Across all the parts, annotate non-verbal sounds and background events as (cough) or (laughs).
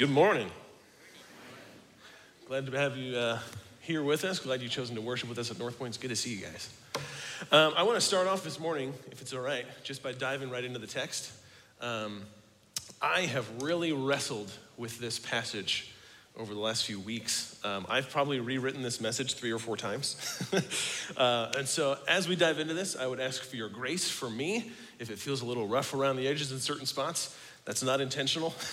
Good morning. Glad to have you uh, here with us. Glad you've chosen to worship with us at North Point. It's good to see you guys. Um, I want to start off this morning, if it's all right, just by diving right into the text. Um, I have really wrestled with this passage over the last few weeks. Um, I've probably rewritten this message three or four times. (laughs) uh, and so, as we dive into this, I would ask for your grace for me if it feels a little rough around the edges in certain spots. That's not intentional. (laughs)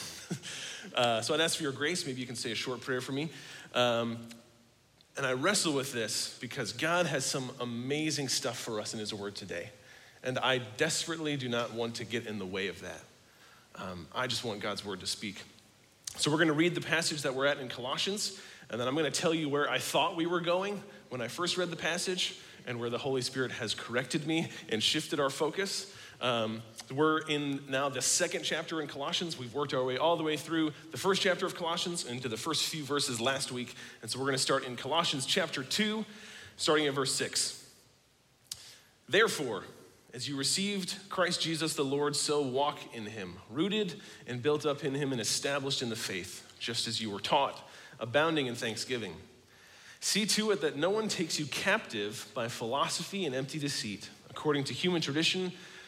uh, so, I'd ask for your grace. Maybe you can say a short prayer for me. Um, and I wrestle with this because God has some amazing stuff for us in His Word today. And I desperately do not want to get in the way of that. Um, I just want God's word to speak. So we're going to read the passage that we're at in Colossians, and then I'm going to tell you where I thought we were going when I first read the passage and where the Holy Spirit has corrected me and shifted our focus. Um, we're in now the second chapter in Colossians. We've worked our way all the way through the first chapter of Colossians into the first few verses last week. And so we're going to start in Colossians chapter 2, starting at verse 6. Therefore, as you received Christ Jesus the Lord, so walk in him, rooted and built up in him and established in the faith, just as you were taught, abounding in thanksgiving. See to it that no one takes you captive by philosophy and empty deceit, according to human tradition,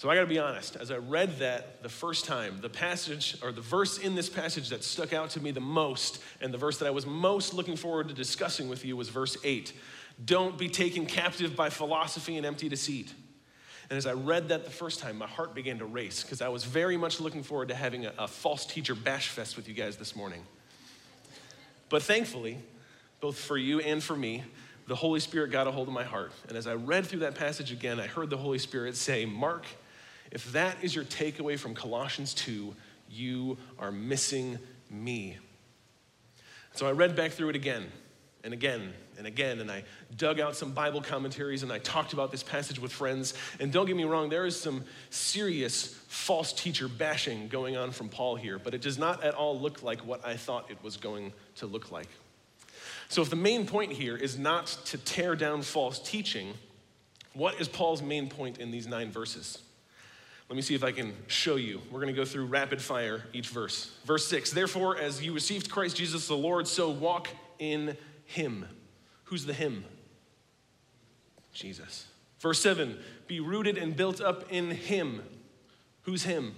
So I got to be honest, as I read that the first time, the passage or the verse in this passage that stuck out to me the most and the verse that I was most looking forward to discussing with you was verse 8. Don't be taken captive by philosophy and empty deceit. And as I read that the first time, my heart began to race because I was very much looking forward to having a, a false teacher bash fest with you guys this morning. But thankfully, both for you and for me, the Holy Spirit got a hold of my heart. And as I read through that passage again, I heard the Holy Spirit say, Mark, if that is your takeaway from Colossians 2, you are missing me. So I read back through it again and again and again, and I dug out some Bible commentaries and I talked about this passage with friends. And don't get me wrong, there is some serious false teacher bashing going on from Paul here, but it does not at all look like what I thought it was going to look like. So, if the main point here is not to tear down false teaching, what is Paul's main point in these nine verses? Let me see if I can show you. We're going to go through rapid fire each verse. Verse 6 Therefore, as you received Christ Jesus the Lord, so walk in him. Who's the him? Jesus. Verse 7 Be rooted and built up in him. Who's him?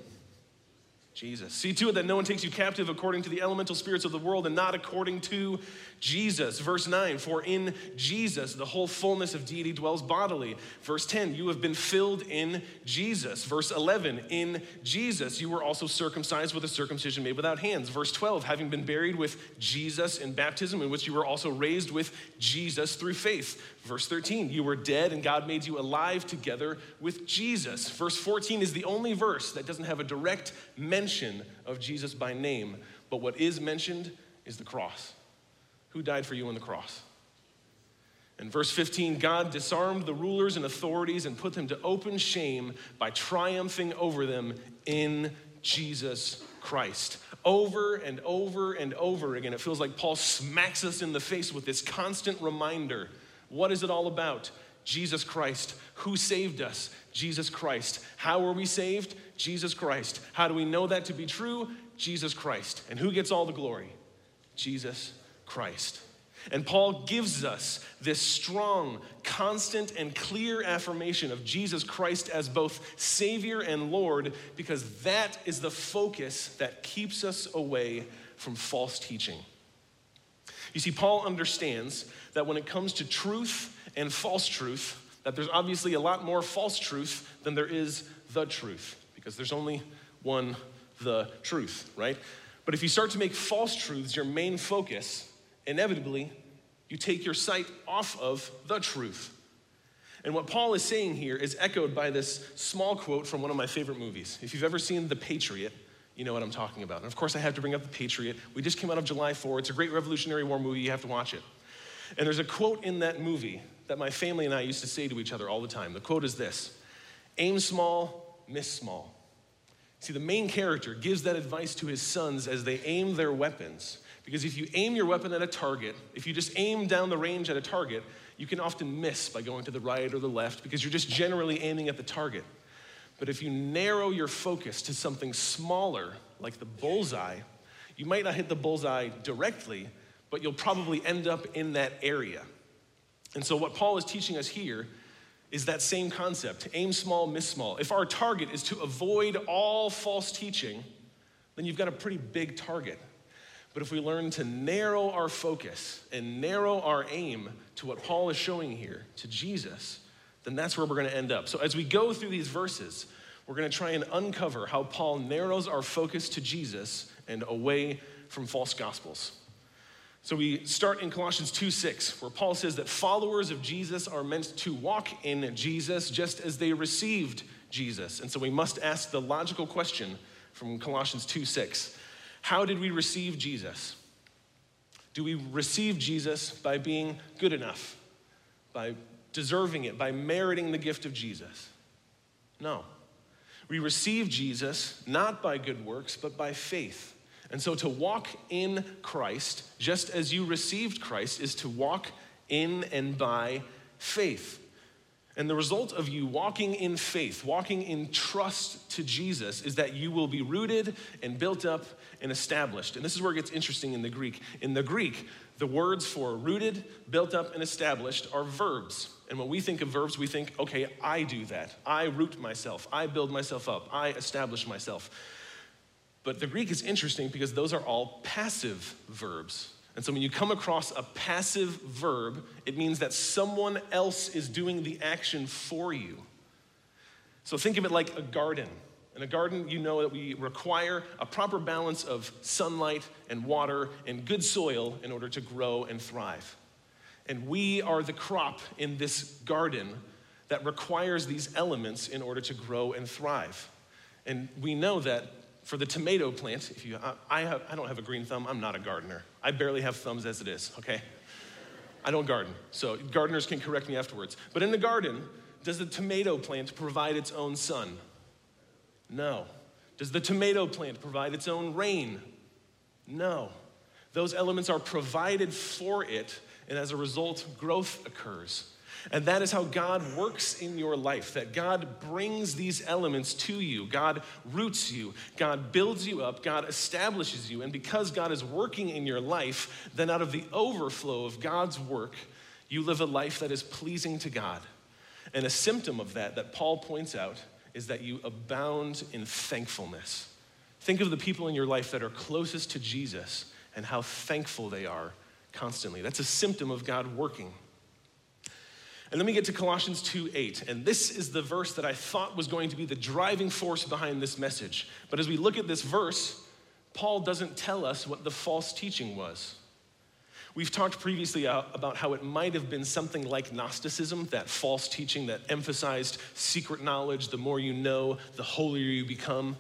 Jesus. See to it that no one takes you captive according to the elemental spirits of the world and not according to Jesus. Verse 9, for in Jesus the whole fullness of deity dwells bodily. Verse 10, you have been filled in Jesus. Verse 11, in Jesus you were also circumcised with a circumcision made without hands. Verse 12, having been buried with Jesus in baptism, in which you were also raised with Jesus through faith. Verse 13, you were dead and God made you alive together with Jesus. Verse 14 is the only verse that doesn't have a direct mention of Jesus by name, but what is mentioned is the cross. Who died for you on the cross? In verse 15, God disarmed the rulers and authorities and put them to open shame by triumphing over them in Jesus Christ. Over and over and over again, it feels like Paul smacks us in the face with this constant reminder what is it all about? Jesus Christ. Who saved us? Jesus Christ. How were we saved? Jesus Christ. How do we know that to be true? Jesus Christ. And who gets all the glory? Jesus Christ. And Paul gives us this strong, constant, and clear affirmation of Jesus Christ as both Savior and Lord because that is the focus that keeps us away from false teaching. You see, Paul understands that when it comes to truth and false truth, That there's obviously a lot more false truth than there is the truth, because there's only one the truth, right? But if you start to make false truths your main focus, inevitably you take your sight off of the truth. And what Paul is saying here is echoed by this small quote from one of my favorite movies. If you've ever seen The Patriot, you know what I'm talking about. And of course, I have to bring up The Patriot. We just came out of July 4. It's a great Revolutionary War movie. You have to watch it. And there's a quote in that movie that my family and I used to say to each other all the time. The quote is this Aim small, miss small. See, the main character gives that advice to his sons as they aim their weapons. Because if you aim your weapon at a target, if you just aim down the range at a target, you can often miss by going to the right or the left because you're just generally aiming at the target. But if you narrow your focus to something smaller, like the bullseye, you might not hit the bullseye directly, but you'll probably end up in that area. And so, what Paul is teaching us here is that same concept aim small, miss small. If our target is to avoid all false teaching, then you've got a pretty big target. But if we learn to narrow our focus and narrow our aim to what Paul is showing here, to Jesus, then that's where we're going to end up. So as we go through these verses, we're going to try and uncover how Paul narrows our focus to Jesus and away from false gospels. So we start in Colossians 2 6, where Paul says that followers of Jesus are meant to walk in Jesus just as they received Jesus. And so we must ask the logical question from Colossians 2 6 how did we receive Jesus? Do we receive Jesus by being good enough, by deserving it, by meriting the gift of Jesus? No. We receive Jesus not by good works, but by faith. And so to walk in Christ, just as you received Christ, is to walk in and by faith. And the result of you walking in faith, walking in trust to Jesus, is that you will be rooted and built up and established. And this is where it gets interesting in the Greek. In the Greek, the words for rooted, built up, and established are verbs. And when we think of verbs, we think, okay, I do that. I root myself. I build myself up. I establish myself. But the Greek is interesting because those are all passive verbs. And so when you come across a passive verb, it means that someone else is doing the action for you. So think of it like a garden. In a garden, you know that we require a proper balance of sunlight and water and good soil in order to grow and thrive. And we are the crop in this garden that requires these elements in order to grow and thrive. And we know that for the tomato plant, if you, I, have, I don't have a green thumb, I'm not a gardener. I barely have thumbs as it is, okay? I don't garden, so gardeners can correct me afterwards. But in the garden, does the tomato plant provide its own sun? No. Does the tomato plant provide its own rain? No. Those elements are provided for it, and as a result, growth occurs. And that is how God works in your life, that God brings these elements to you. God roots you, God builds you up, God establishes you. And because God is working in your life, then out of the overflow of God's work, you live a life that is pleasing to God. And a symptom of that, that Paul points out, is that you abound in thankfulness. Think of the people in your life that are closest to Jesus and how thankful they are constantly. That's a symptom of God working. And then we get to Colossians 2 8. And this is the verse that I thought was going to be the driving force behind this message. But as we look at this verse, Paul doesn't tell us what the false teaching was. We've talked previously uh, about how it might have been something like Gnosticism, that false teaching that emphasized secret knowledge. The more you know, the holier you become.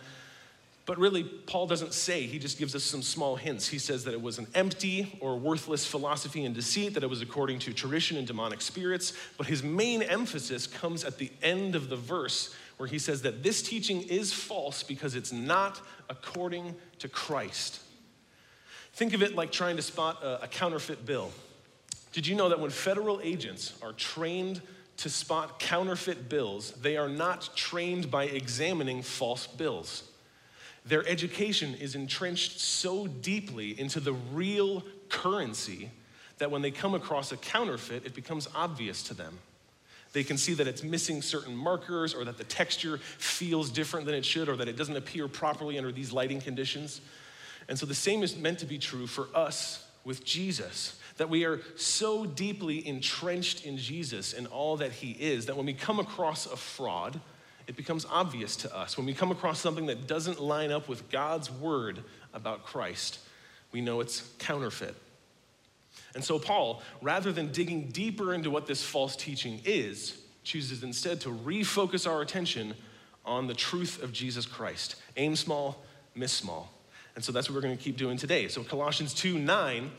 But really, Paul doesn't say, he just gives us some small hints. He says that it was an empty or worthless philosophy and deceit, that it was according to tradition and demonic spirits. But his main emphasis comes at the end of the verse, where he says that this teaching is false because it's not according to Christ. Think of it like trying to spot a, a counterfeit bill. Did you know that when federal agents are trained to spot counterfeit bills, they are not trained by examining false bills? Their education is entrenched so deeply into the real currency that when they come across a counterfeit, it becomes obvious to them. They can see that it's missing certain markers or that the texture feels different than it should or that it doesn't appear properly under these lighting conditions. And so the same is meant to be true for us with Jesus that we are so deeply entrenched in Jesus and all that he is that when we come across a fraud, it becomes obvious to us. When we come across something that doesn't line up with God's word about Christ, we know it's counterfeit. And so, Paul, rather than digging deeper into what this false teaching is, chooses instead to refocus our attention on the truth of Jesus Christ. Aim small, miss small. And so that's what we're going to keep doing today. So, Colossians 2 9,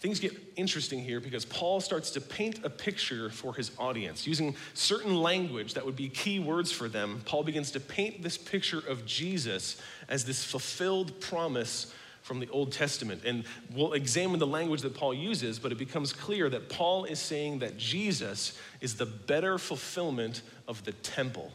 things get interesting here because Paul starts to paint a picture for his audience. Using certain language that would be key words for them, Paul begins to paint this picture of Jesus as this fulfilled promise from the Old Testament. And we'll examine the language that Paul uses, but it becomes clear that Paul is saying that Jesus is the better fulfillment of the temple.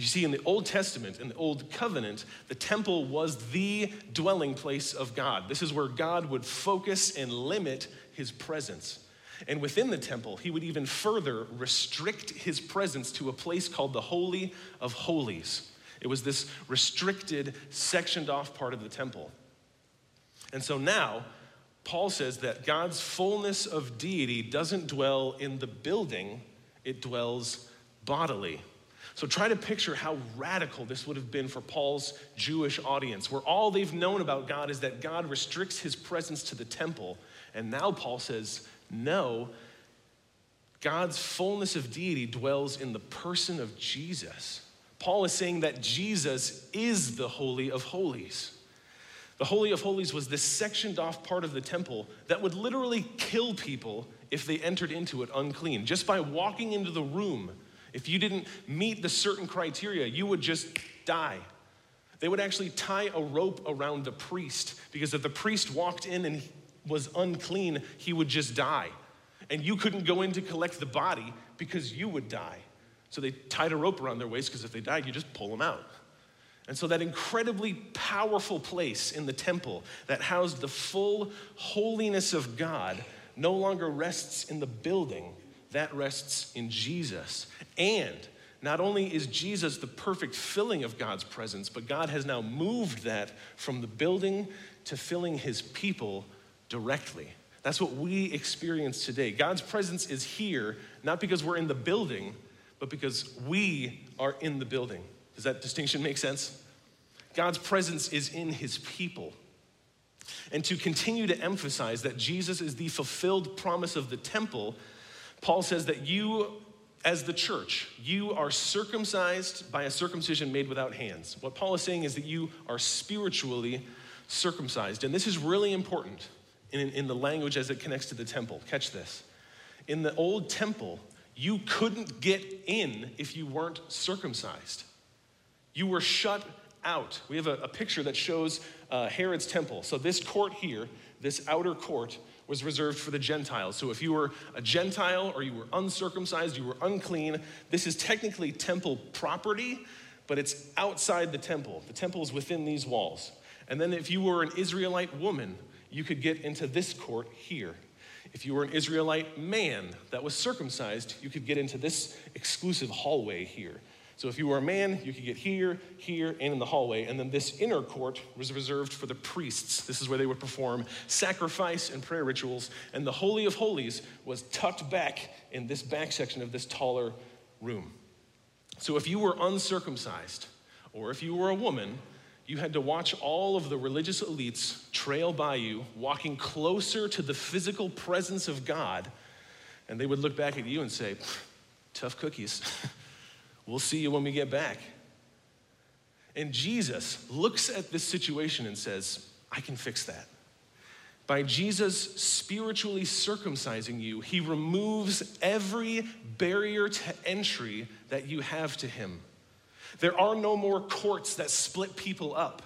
You see, in the Old Testament, in the Old Covenant, the temple was the dwelling place of God. This is where God would focus and limit his presence. And within the temple, he would even further restrict his presence to a place called the Holy of Holies. It was this restricted, sectioned off part of the temple. And so now, Paul says that God's fullness of deity doesn't dwell in the building, it dwells bodily. So try to picture how radical this would have been for Paul's Jewish audience, where all they've known about God is that God restricts his presence to the temple. And now Paul says, no, God's fullness of deity dwells in the person of Jesus. Paul is saying that Jesus is the Holy of Holies. The Holy of Holies was this sectioned off part of the temple that would literally kill people if they entered into it unclean. Just by walking into the room, if you didn't meet the certain criteria, you would just die. They would actually tie a rope around the priest because if the priest walked in and was unclean, he would just die. And you couldn't go in to collect the body because you would die. So they tied a rope around their waist because if they died, you just pull them out. And so, that incredibly powerful place in the temple that housed the full holiness of God no longer rests in the building, that rests in Jesus. And not only is Jesus the perfect filling of God's presence, but God has now moved that from the building to filling his people directly. That's what we experience today. God's presence is here, not because we're in the building, but because we are in the building. Does that distinction make sense? God's presence is in his people. And to continue to emphasize that Jesus is the fulfilled promise of the temple, Paul says that you, as the church, you are circumcised by a circumcision made without hands. What Paul is saying is that you are spiritually circumcised. And this is really important in, in the language as it connects to the temple. Catch this. In the old temple, you couldn't get in if you weren't circumcised. You were shut out. We have a, a picture that shows uh, Herod's temple. So, this court here, this outer court, was reserved for the Gentiles. So, if you were a Gentile or you were uncircumcised, you were unclean, this is technically temple property, but it's outside the temple. The temple is within these walls. And then, if you were an Israelite woman, you could get into this court here. If you were an Israelite man that was circumcised, you could get into this exclusive hallway here. So if you were a man, you could get here, here, and in the hallway. And then this inner court was reserved for the priests. This is where they would perform sacrifice and prayer rituals. And the Holy of Holies was tucked back in this back section of this taller room. So if you were uncircumcised, or if you were a woman, you had to watch all of the religious elites trail by you, walking closer to the physical presence of God. And they would look back at you and say, tough cookies. (laughs) We'll see you when we get back. And Jesus looks at this situation and says, I can fix that. By Jesus spiritually circumcising you, he removes every barrier to entry that you have to him. There are no more courts that split people up.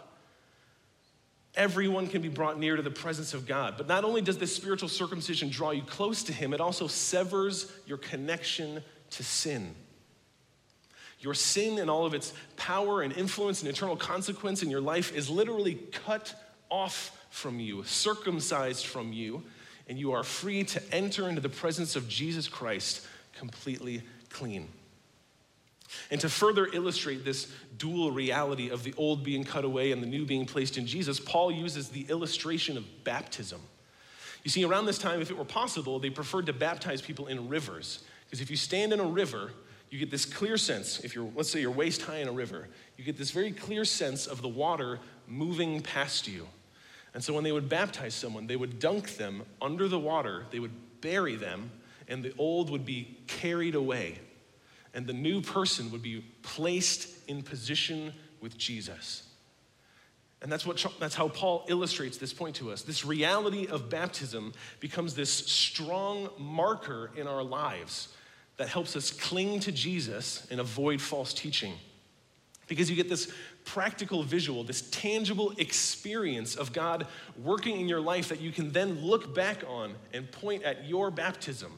Everyone can be brought near to the presence of God. But not only does this spiritual circumcision draw you close to him, it also severs your connection to sin. Your sin and all of its power and influence and eternal consequence in your life is literally cut off from you, circumcised from you, and you are free to enter into the presence of Jesus Christ completely clean. And to further illustrate this dual reality of the old being cut away and the new being placed in Jesus, Paul uses the illustration of baptism. You see, around this time, if it were possible, they preferred to baptize people in rivers. Because if you stand in a river, you get this clear sense. If you're, let's say, you're waist high in a river, you get this very clear sense of the water moving past you. And so when they would baptize someone, they would dunk them under the water, they would bury them, and the old would be carried away. And the new person would be placed in position with Jesus. And that's, what, that's how Paul illustrates this point to us. This reality of baptism becomes this strong marker in our lives that helps us cling to Jesus and avoid false teaching. Because you get this practical visual, this tangible experience of God working in your life that you can then look back on and point at your baptism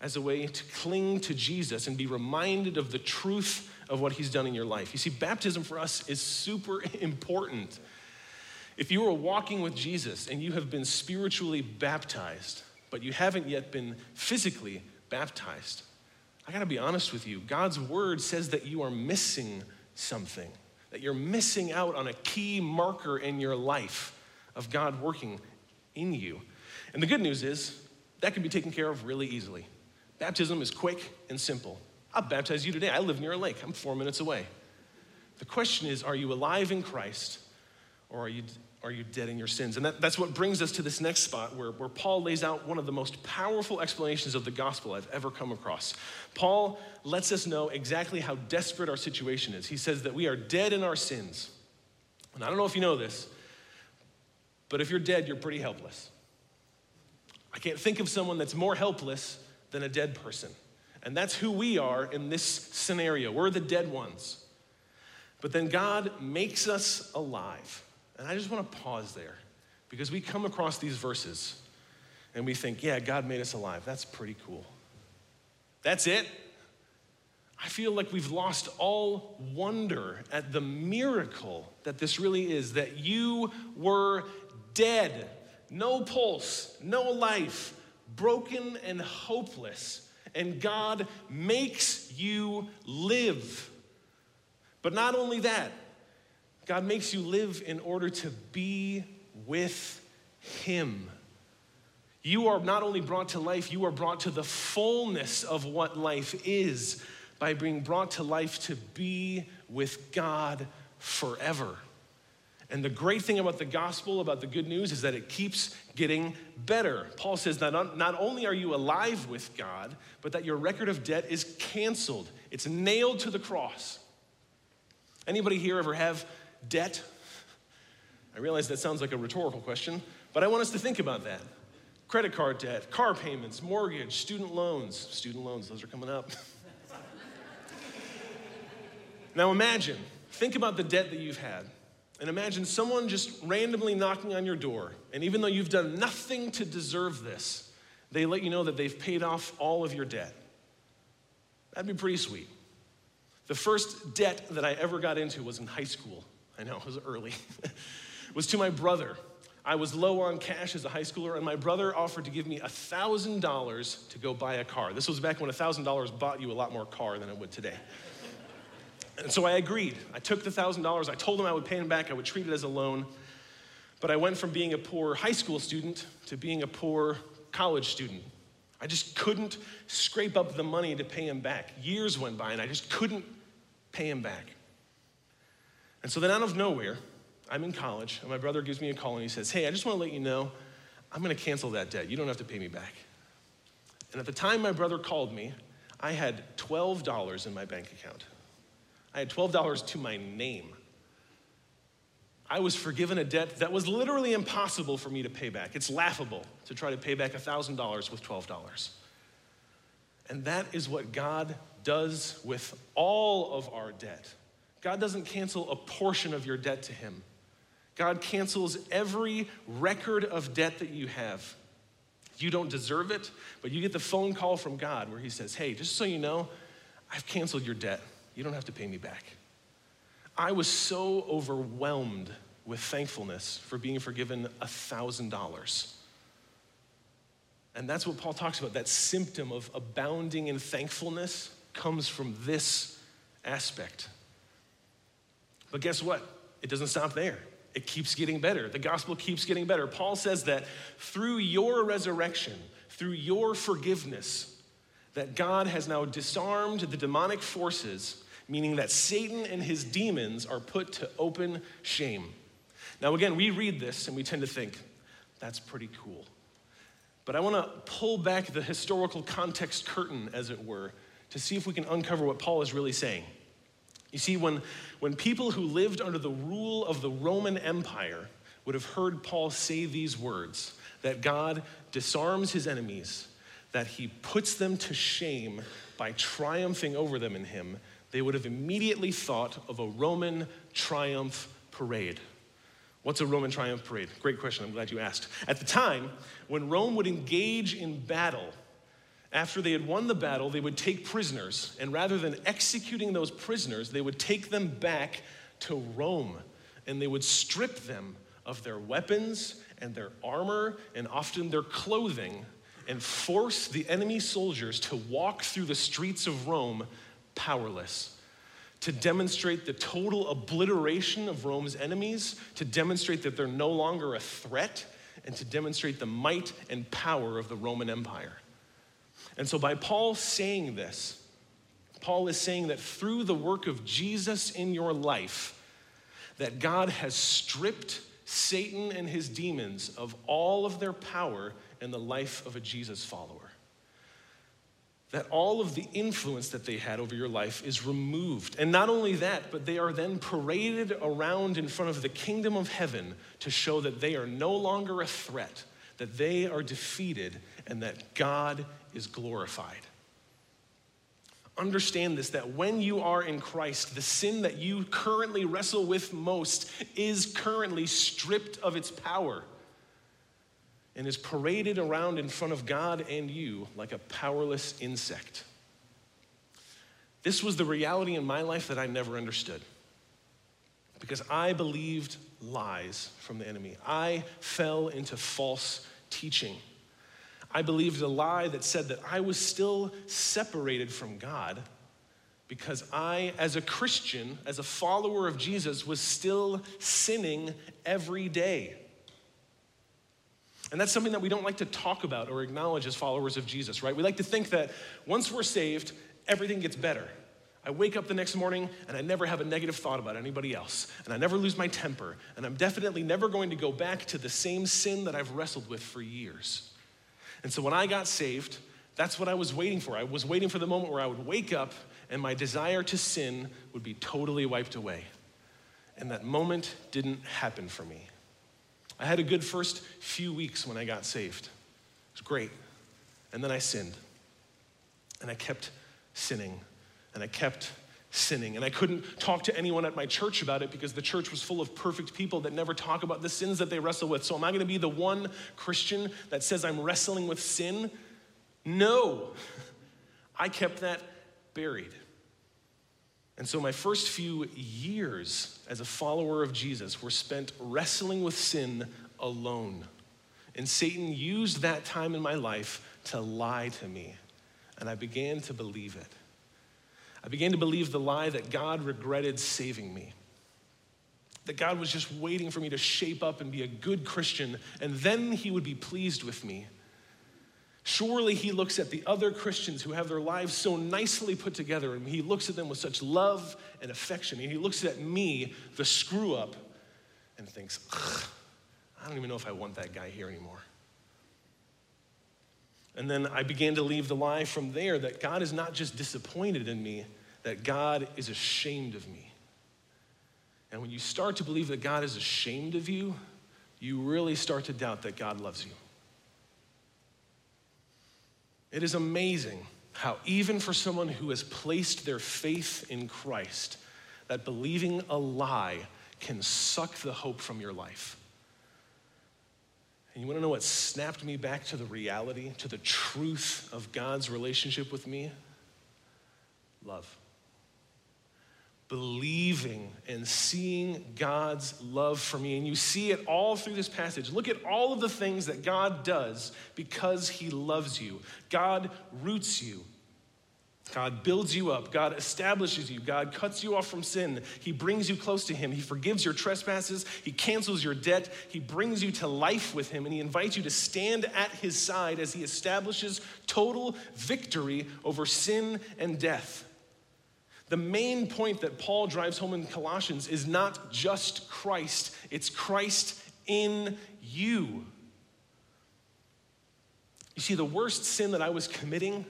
as a way to cling to Jesus and be reminded of the truth of what He's done in your life. You see, baptism for us is super (laughs) important. If you are walking with Jesus and you have been spiritually baptized, but you haven't yet been physically baptized, I gotta be honest with you. God's word says that you are missing something, that you're missing out on a key marker in your life of God working in you. And the good news is that can be taken care of really easily. Baptism is quick and simple. I'll baptize you today. I live near a lake, I'm four minutes away. The question is are you alive in Christ or are you, are you dead in your sins? And that, that's what brings us to this next spot where, where Paul lays out one of the most powerful explanations of the gospel I've ever come across. Paul lets us know exactly how desperate our situation is. He says that we are dead in our sins. And I don't know if you know this, but if you're dead, you're pretty helpless. I can't think of someone that's more helpless than a dead person. And that's who we are in this scenario. We're the dead ones. But then God makes us alive. And I just want to pause there because we come across these verses and we think, yeah, God made us alive. That's pretty cool. That's it. I feel like we've lost all wonder at the miracle that this really is that you were dead, no pulse, no life, broken and hopeless, and God makes you live. But not only that, God makes you live in order to be with Him. You are not only brought to life, you are brought to the fullness of what life is by being brought to life to be with God forever. And the great thing about the gospel, about the good news, is that it keeps getting better. Paul says that not only are you alive with God, but that your record of debt is canceled. It's nailed to the cross. Anybody here ever have debt? I realize that sounds like a rhetorical question, but I want us to think about that. Credit card debt, car payments, mortgage, student loans. Student loans, those are coming up. (laughs) now imagine, think about the debt that you've had. And imagine someone just randomly knocking on your door, and even though you've done nothing to deserve this, they let you know that they've paid off all of your debt. That'd be pretty sweet. The first debt that I ever got into was in high school. I know, (laughs) it was early. was to my brother. I was low on cash as a high schooler, and my brother offered to give me $1,000 to go buy a car. This was back when $1,000 bought you a lot more car than it would today. And so I agreed. I took the $1,000. I told him I would pay him back, I would treat it as a loan. But I went from being a poor high school student to being a poor college student. I just couldn't scrape up the money to pay him back. Years went by and I just couldn't pay him back. And so then, out of nowhere, I'm in college, and my brother gives me a call and he says, Hey, I just want to let you know I'm going to cancel that debt. You don't have to pay me back. And at the time my brother called me, I had $12 in my bank account. I had $12 to my name. I was forgiven a debt that was literally impossible for me to pay back. It's laughable to try to pay back $1,000 with $12. And that is what God does with all of our debt. God doesn't cancel a portion of your debt to Him, God cancels every record of debt that you have. You don't deserve it, but you get the phone call from God where He says, Hey, just so you know, I've canceled your debt. You don't have to pay me back. I was so overwhelmed with thankfulness for being forgiven $1,000. And that's what Paul talks about. That symptom of abounding in thankfulness comes from this aspect. But guess what? It doesn't stop there. it keeps getting better. The gospel keeps getting better. Paul says that through your resurrection, through your forgiveness, that God has now disarmed the demonic forces, meaning that Satan and his demons are put to open shame. Now, again, we read this and we tend to think, that's pretty cool. But I want to pull back the historical context curtain, as it were, to see if we can uncover what Paul is really saying. You see, when, when people who lived under the rule of the Roman Empire would have heard Paul say these words that God disarms his enemies, that he puts them to shame by triumphing over them in him, they would have immediately thought of a Roman triumph parade. What's a Roman triumph parade? Great question, I'm glad you asked. At the time, when Rome would engage in battle, after they had won the battle, they would take prisoners, and rather than executing those prisoners, they would take them back to Rome, and they would strip them of their weapons and their armor and often their clothing and force the enemy soldiers to walk through the streets of Rome powerless, to demonstrate the total obliteration of Rome's enemies, to demonstrate that they're no longer a threat, and to demonstrate the might and power of the Roman Empire. And so, by Paul saying this, Paul is saying that through the work of Jesus in your life, that God has stripped Satan and his demons of all of their power in the life of a Jesus follower. That all of the influence that they had over your life is removed. And not only that, but they are then paraded around in front of the kingdom of heaven to show that they are no longer a threat, that they are defeated, and that God is glorified. Understand this that when you are in Christ, the sin that you currently wrestle with most is currently stripped of its power and is paraded around in front of God and you like a powerless insect. This was the reality in my life that I never understood because I believed lies from the enemy. I fell into false teaching. I believed a lie that said that I was still separated from God because I, as a Christian, as a follower of Jesus, was still sinning every day. And that's something that we don't like to talk about or acknowledge as followers of Jesus, right? We like to think that once we're saved, everything gets better. I wake up the next morning and I never have a negative thought about anybody else, and I never lose my temper, and I'm definitely never going to go back to the same sin that I've wrestled with for years. And so when I got saved, that's what I was waiting for. I was waiting for the moment where I would wake up and my desire to sin would be totally wiped away. And that moment didn't happen for me. I had a good first few weeks when I got saved. It was great. And then I sinned. And I kept sinning. And I kept sinning. And I couldn't talk to anyone at my church about it because the church was full of perfect people that never talk about the sins that they wrestle with. So, am I going to be the one Christian that says I'm wrestling with sin? No. (laughs) I kept that buried. And so, my first few years as a follower of Jesus were spent wrestling with sin alone. And Satan used that time in my life to lie to me. And I began to believe it. I began to believe the lie that God regretted saving me. That God was just waiting for me to shape up and be a good Christian, and then He would be pleased with me. Surely He looks at the other Christians who have their lives so nicely put together, and He looks at them with such love and affection. And He looks at me, the screw up, and thinks, I don't even know if I want that guy here anymore. And then I began to leave the lie from there that God is not just disappointed in me, that God is ashamed of me. And when you start to believe that God is ashamed of you, you really start to doubt that God loves you. It is amazing how, even for someone who has placed their faith in Christ, that believing a lie can suck the hope from your life. And you wanna know what snapped me back to the reality, to the truth of God's relationship with me? Love. Believing and seeing God's love for me. And you see it all through this passage. Look at all of the things that God does because He loves you. God roots you. God builds you up. God establishes you. God cuts you off from sin. He brings you close to Him. He forgives your trespasses. He cancels your debt. He brings you to life with Him. And He invites you to stand at His side as He establishes total victory over sin and death. The main point that Paul drives home in Colossians is not just Christ, it's Christ in you. You see, the worst sin that I was committing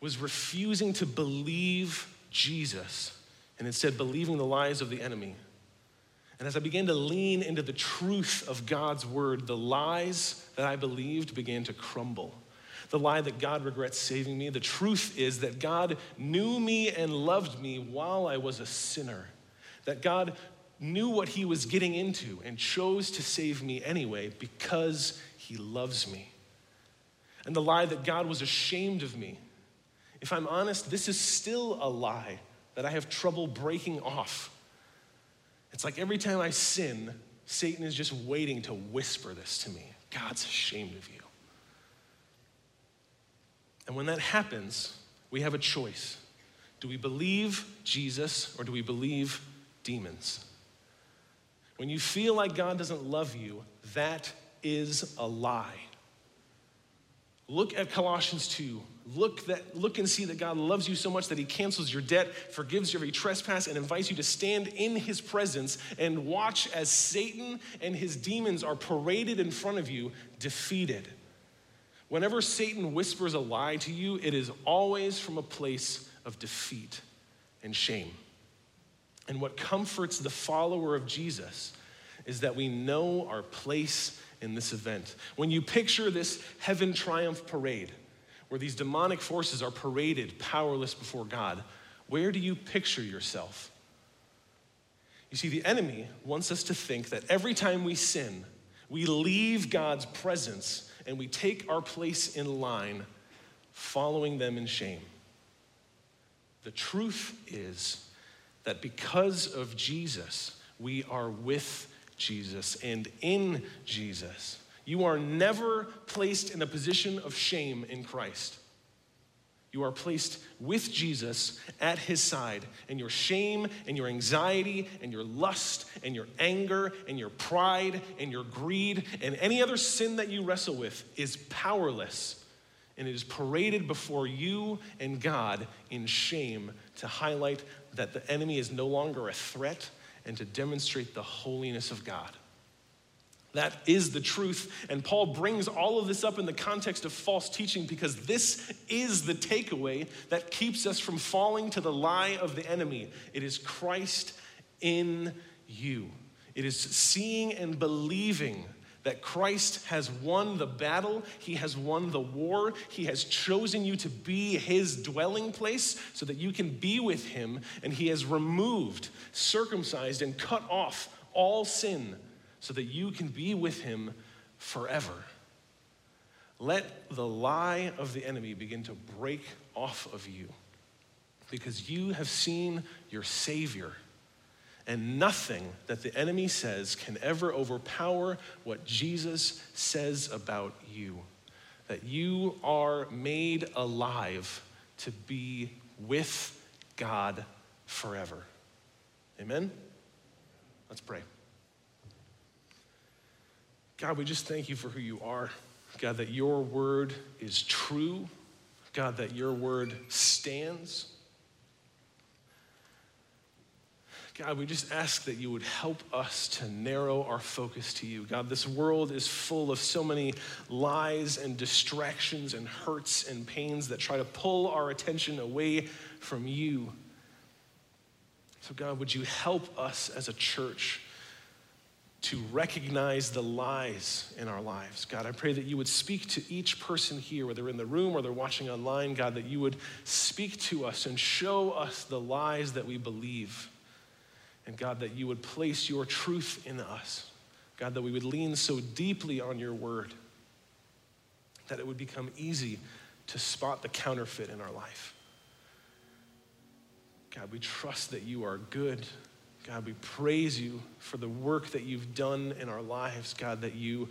was refusing to believe Jesus and instead believing the lies of the enemy. And as I began to lean into the truth of God's word, the lies that I believed began to crumble. The lie that God regrets saving me, the truth is that God knew me and loved me while I was a sinner. That God knew what he was getting into and chose to save me anyway because he loves me. And the lie that God was ashamed of me if I'm honest, this is still a lie that I have trouble breaking off. It's like every time I sin, Satan is just waiting to whisper this to me God's ashamed of you. And when that happens, we have a choice. Do we believe Jesus or do we believe demons? When you feel like God doesn't love you, that is a lie. Look at Colossians 2. Look, that, look and see that God loves you so much that He cancels your debt, forgives your every trespass, and invites you to stand in His presence and watch as Satan and his demons are paraded in front of you, defeated. Whenever Satan whispers a lie to you, it is always from a place of defeat and shame. And what comforts the follower of Jesus is that we know our place in this event. When you picture this heaven triumph parade, where these demonic forces are paraded powerless before God, where do you picture yourself? You see, the enemy wants us to think that every time we sin, we leave God's presence and we take our place in line, following them in shame. The truth is that because of Jesus, we are with Jesus and in Jesus. You are never placed in a position of shame in Christ. You are placed with Jesus at his side, and your shame and your anxiety and your lust and your anger and your pride and your greed and any other sin that you wrestle with is powerless. And it is paraded before you and God in shame to highlight that the enemy is no longer a threat and to demonstrate the holiness of God. That is the truth. And Paul brings all of this up in the context of false teaching because this is the takeaway that keeps us from falling to the lie of the enemy. It is Christ in you. It is seeing and believing that Christ has won the battle, He has won the war, He has chosen you to be His dwelling place so that you can be with Him, and He has removed, circumcised, and cut off all sin so that you can be with Him forever. Let the lie of the enemy begin to break off of you because you have seen your Savior and nothing that the enemy says can ever overpower what Jesus says about you that you are made alive to be with God forever. Amen? Let's pray. God, we just thank you for who you are. God, that your word is true. God, that your word stands. God, we just ask that you would help us to narrow our focus to you. God, this world is full of so many lies and distractions and hurts and pains that try to pull our attention away from you. So, God, would you help us as a church to recognize the lies in our lives? God, I pray that you would speak to each person here, whether in the room or they're watching online, God, that you would speak to us and show us the lies that we believe. And God, that you would place your truth in us. God, that we would lean so deeply on your word that it would become easy to spot the counterfeit in our life. God, we trust that you are good. God, we praise you for the work that you've done in our lives. God, that you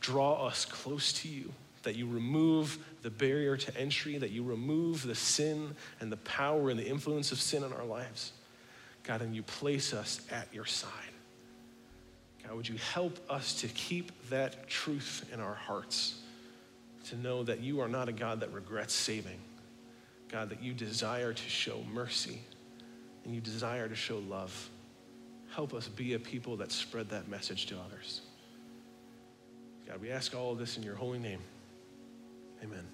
draw us close to you. that you remove the barrier to entry, that you remove the sin and the power and the influence of sin in our lives. God, and you place us at your side. God, would you help us to keep that truth in our hearts, to know that you are not a God that regrets saving, God, that you desire to show mercy and you desire to show love. Help us be a people that spread that message to others. God, we ask all of this in your holy name. Amen.